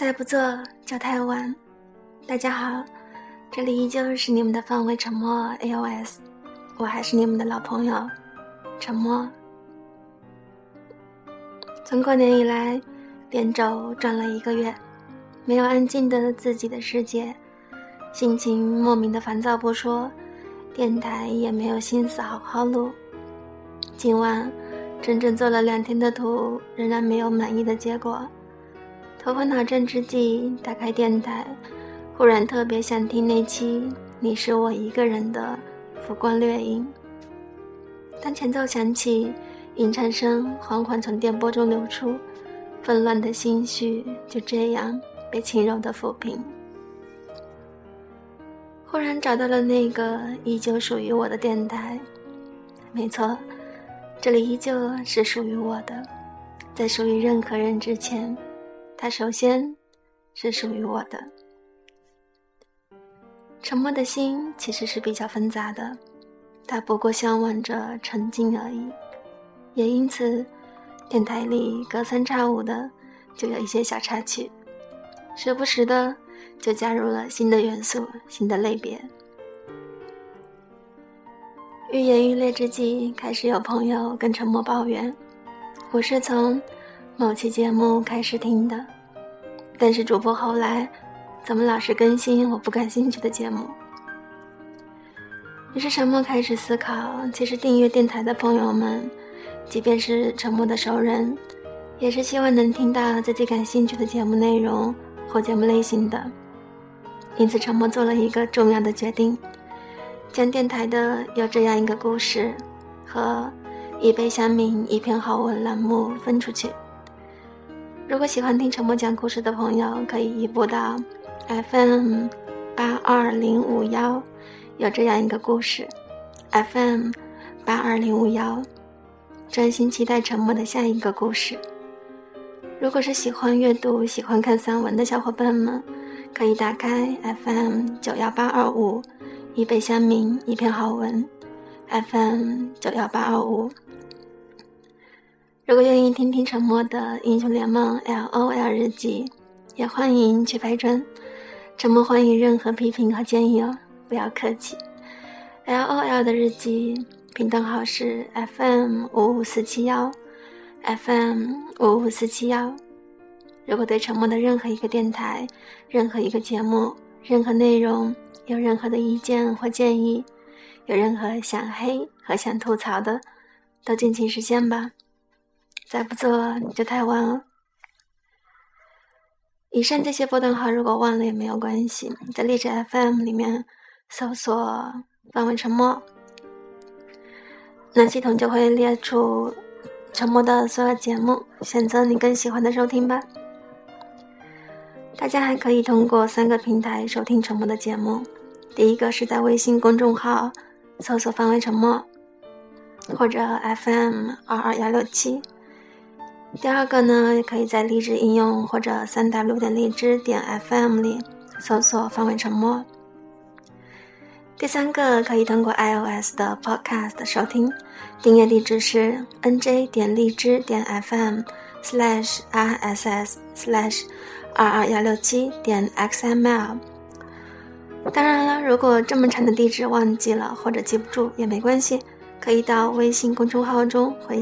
再不做就太晚。大家好，这里依旧是你们的范围沉默 AOS，我还是你们的老朋友沉默。从过年以来，连轴转了一个月，没有安静的自己的世界，心情莫名的烦躁不说，电台也没有心思好好录。今晚整整做了两天的图，仍然没有满意的结果。头昏脑胀之际，打开电台，忽然特别想听那期《你是我一个人的浮光掠影》。当前奏响起，吟唱声缓缓从电波中流出，纷乱的心绪就这样被轻柔的抚平。忽然找到了那个依旧属于我的电台，没错，这里依旧是属于我的，在属于任何人之前。它首先是属于我的。沉默的心其实是比较纷杂的，它不过向往着沉静而已。也因此，电台里隔三差五的就有一些小插曲，时不时的就加入了新的元素、新的类别。愈演愈烈之际，开始有朋友跟沉默抱怨：“我是从……”某期节目开始听的，但是主播后来怎么老是更新我不感兴趣的节目？于是沉默开始思考，其实订阅电台的朋友们，即便是沉默的熟人，也是希望能听到自己感兴趣的节目内容或节目类型的。因此，沉默做了一个重要的决定，将电台的有这样一个故事和一杯香茗一篇好文栏目分出去。如果喜欢听沉默讲故事的朋友，可以移步到 FM 八二零五幺，有这样一个故事：FM 八二零五幺，专心期待沉默的下一个故事。如果是喜欢阅读、喜欢看散文的小伙伴们，可以打开 FM 九幺八二五，一杯香茗，一篇好文。FM 九幺八二五。如果愿意听听沉默的英雄联盟 L O L 日记，也欢迎去拍砖。沉默欢迎任何批评和建议哦，不要客气。L O L 的日记频道号是 F M 五五四七幺，F M 五五四七幺。如果对沉默的任何一个电台、任何一个节目、任何内容有任何的意见或建议，有任何想黑和想吐槽的，都尽情实现吧。再不做你就太晚了。以上这些波段号，如果忘了也没有关系，在荔枝 FM 里面搜索“范围沉默”，那系统就会列出沉默的所有节目，选择你更喜欢的收听吧。大家还可以通过三个平台收听沉默的节目，第一个是在微信公众号搜索“范围沉默”，或者 FM 二二幺六七。第二个呢，也可以在荔枝应用或者三 w 点荔枝点 fm 里搜索“范围沉默”。第三个可以通过 iOS 的 Podcast 收听，订阅地址是 nj 点荔枝点 fm slash rss slash 二二幺六七点 xml。当然了，如果这么长的地址忘记了或者记不住也没关系，可以到微信公众号中回。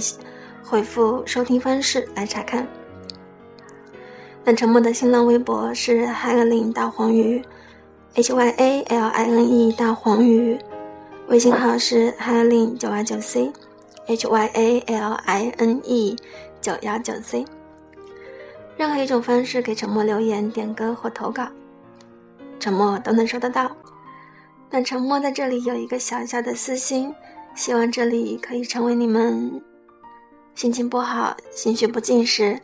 回复收听方式来查看。那沉默的新浪微博是 h y l i n 大黄鱼，H Y A L I N E 大黄鱼，微信号是 h y l i n 九二九 C，H Y A L I N E 九幺九 C。任何一种方式给沉默留言、点歌或投稿，沉默都能收得到。那沉默在这里有一个小小的私心，希望这里可以成为你们。心情不好、心绪不静时，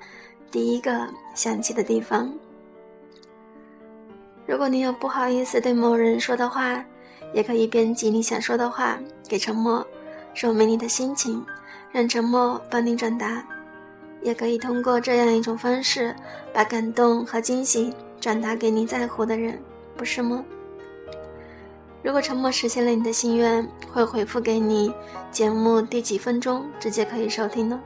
第一个想起的地方。如果你有不好意思对某人说的话，也可以编辑你想说的话给沉默，说明你的心情，让沉默帮你转达。也可以通过这样一种方式，把感动和惊喜转达给你在乎的人，不是吗？如果沉默实现了你的心愿，会回复给你节目第几分钟，直接可以收听呢？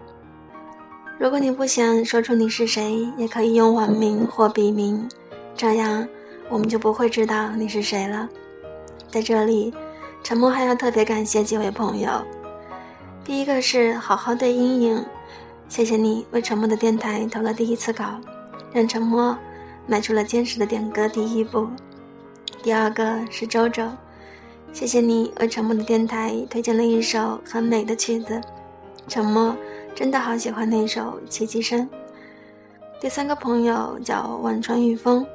如果你不想说出你是谁，也可以用网名或笔名，这样我们就不会知道你是谁了。在这里，沉默还要特别感谢几位朋友。第一个是好好的阴影，谢谢你为沉默的电台投了第一次稿，让沉默迈出了坚实的点歌第一步。第二个是周周，谢谢你为沉默的电台推荐了一首很美的曲子，沉默。真的好喜欢那首《奇迹声》。第三个朋友叫万川玉风，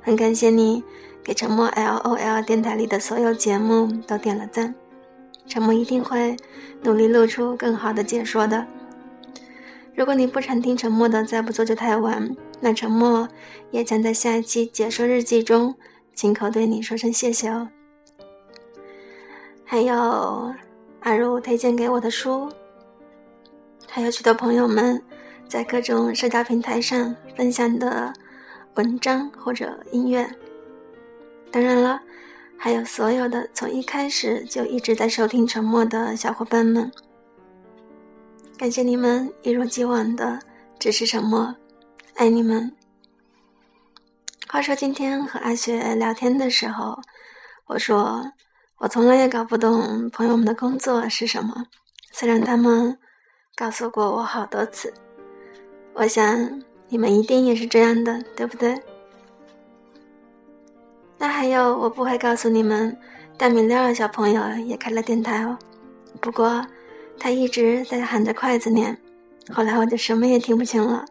很感谢你给沉默 L O L 电台里的所有节目都点了赞，沉默一定会努力录出更好的解说的。如果你不常听沉默的，再不做就太晚。那沉默也将在下一期解说日记中亲口对你说声谢谢哦。还有阿如推荐给我的书。还有许多朋友们在各种社交平台上分享的文章或者音乐，当然了，还有所有的从一开始就一直在收听沉默的小伙伴们，感谢你们一如既往的支持沉默，爱你们。话说今天和阿雪聊天的时候，我说我从来也搞不懂朋友们的工作是什么，虽然他们。告诉过我好多次，我想你们一定也是这样的，对不对？那还有，我不会告诉你们，大米粒小朋友也开了电台哦。不过他一直在喊着筷子念，后来我就什么也听不清了。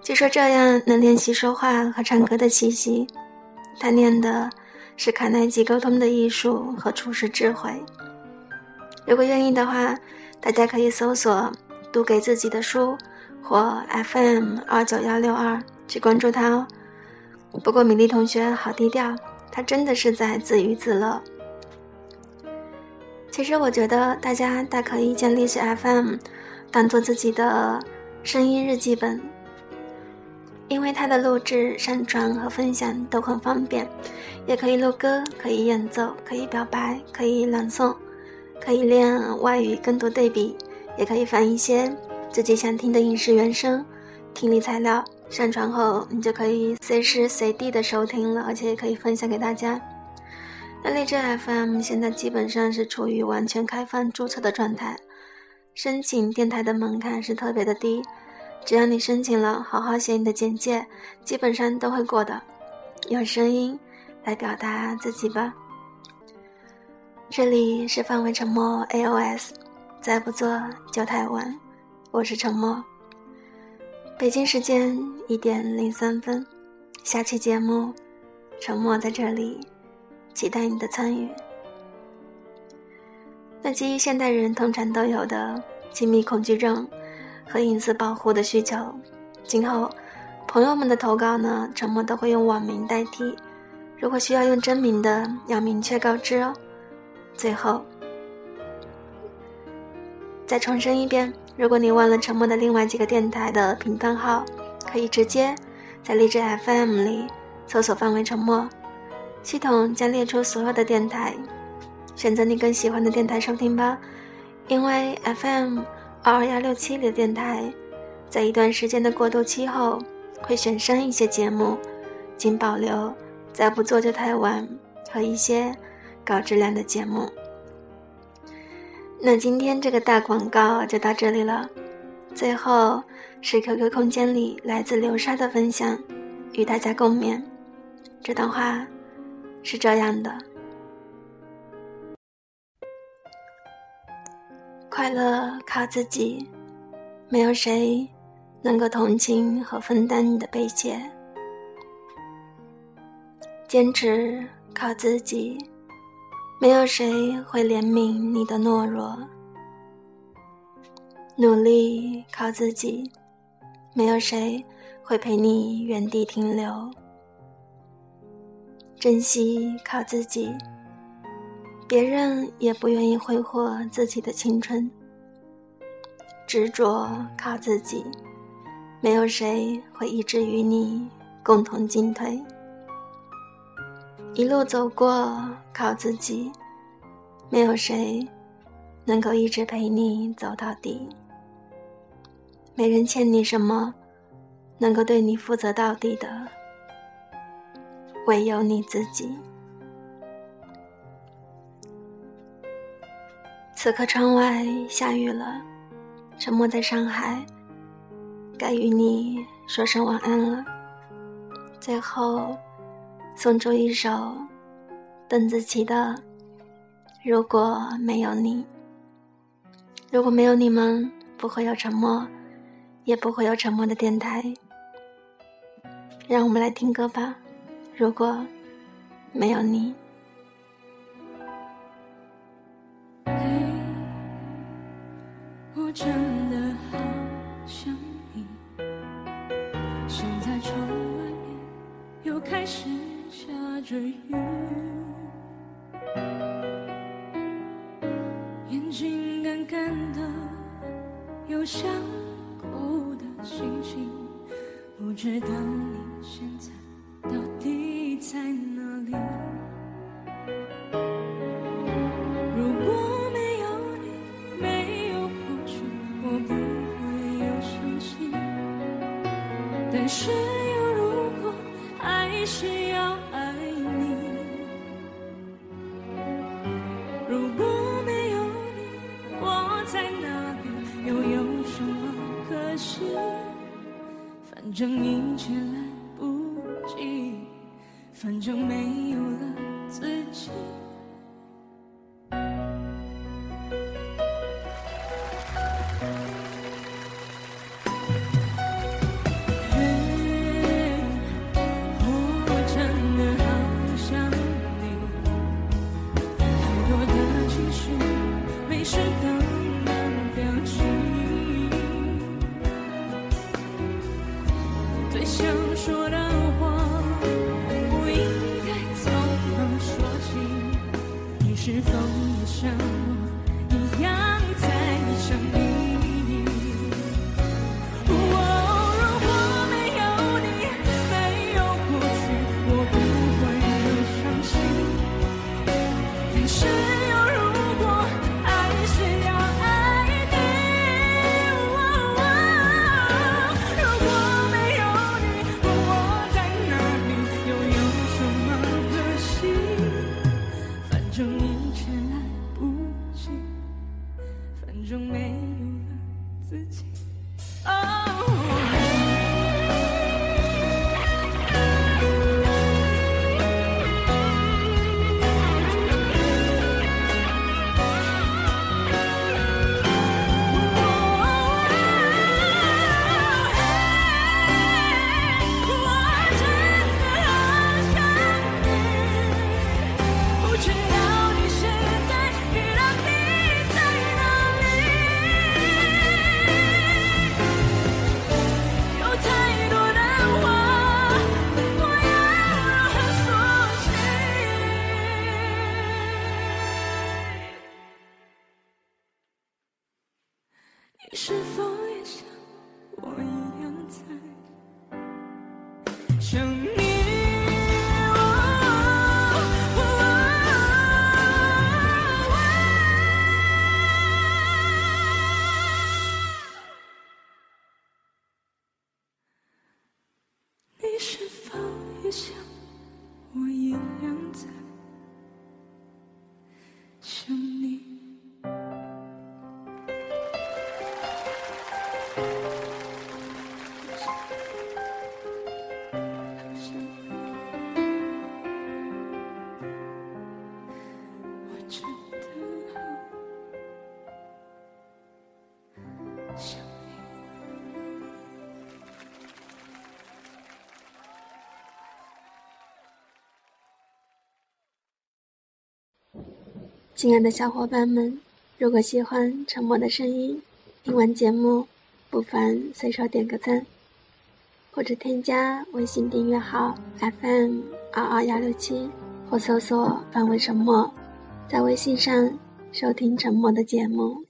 据说这样能练习说话和唱歌的气息。他念的是卡耐基沟通的艺术和处世智慧。如果愿意的话，大家可以搜索。读给自己的书，或 FM 二九幺六二去关注他哦。不过米粒同学好低调，他真的是在自娱自乐。其实我觉得大家大可以将历史 FM 当做自己的声音日记本，因为它的录制、上传和分享都很方便，也可以录歌，可以演奏，可以表白，可以朗诵，可以练外语跟读对比。也可以放一些自己想听的影视原声、听力材料，上传后你就可以随时随地的收听了，而且也可以分享给大家。那荔枝 FM 现在基本上是处于完全开放注册的状态，申请电台的门槛是特别的低，只要你申请了，好好写你的简介，基本上都会过的。用声音来表达自己吧。这里是范围沉默 AOS。再不做就太晚。我是沉默。北京时间一点零三分，下期节目，沉默在这里，期待你的参与。那基于现代人通常都有的亲密恐惧症和隐私保护的需求，今后朋友们的投稿呢，沉默都会用网名代替。如果需要用真名的，要明确告知哦。最后。再重申一遍，如果你忘了沉默的另外几个电台的频段号，可以直接在荔枝 FM 里搜索“范围沉默”，系统将列出所有的电台，选择你更喜欢的电台收听吧。因为 FM 二二幺六七里的电台，在一段时间的过渡期后会选删一些节目，仅保留“再不做就太晚”和一些高质量的节目。那今天这个大广告就到这里了。最后是 QQ 空间里来自流沙的分享，与大家共勉。这段话是这样的：快乐靠自己，没有谁能够同情和分担你的悲切；坚持靠自己。没有谁会怜悯你的懦弱，努力靠自己；没有谁会陪你原地停留，珍惜靠自己。别人也不愿意挥霍自己的青春，执着靠自己；没有谁会一直与你共同进退。一路走过，靠自己，没有谁能够一直陪你走到底。没人欠你什么，能够对你负责到底的，唯有你自己。此刻窗外下雨了，沉默在上海，该与你说声晚安了。最后，送出一首邓紫棋的《如果没有你》。如果没有你们，不会有沉默，也不会有沉默的电台。让我们来听歌吧。如果没有你。有想哭的心情，不知道你现在到底在哪里。正一切来不及，反正没有了自己。亲爱的小伙伴们，如果喜欢《沉默的声音》，听完节目不妨随手点个赞，或者添加微信订阅号 FM 二二幺六七，或搜索“范围沉默”，在微信上收听《沉默》的节目。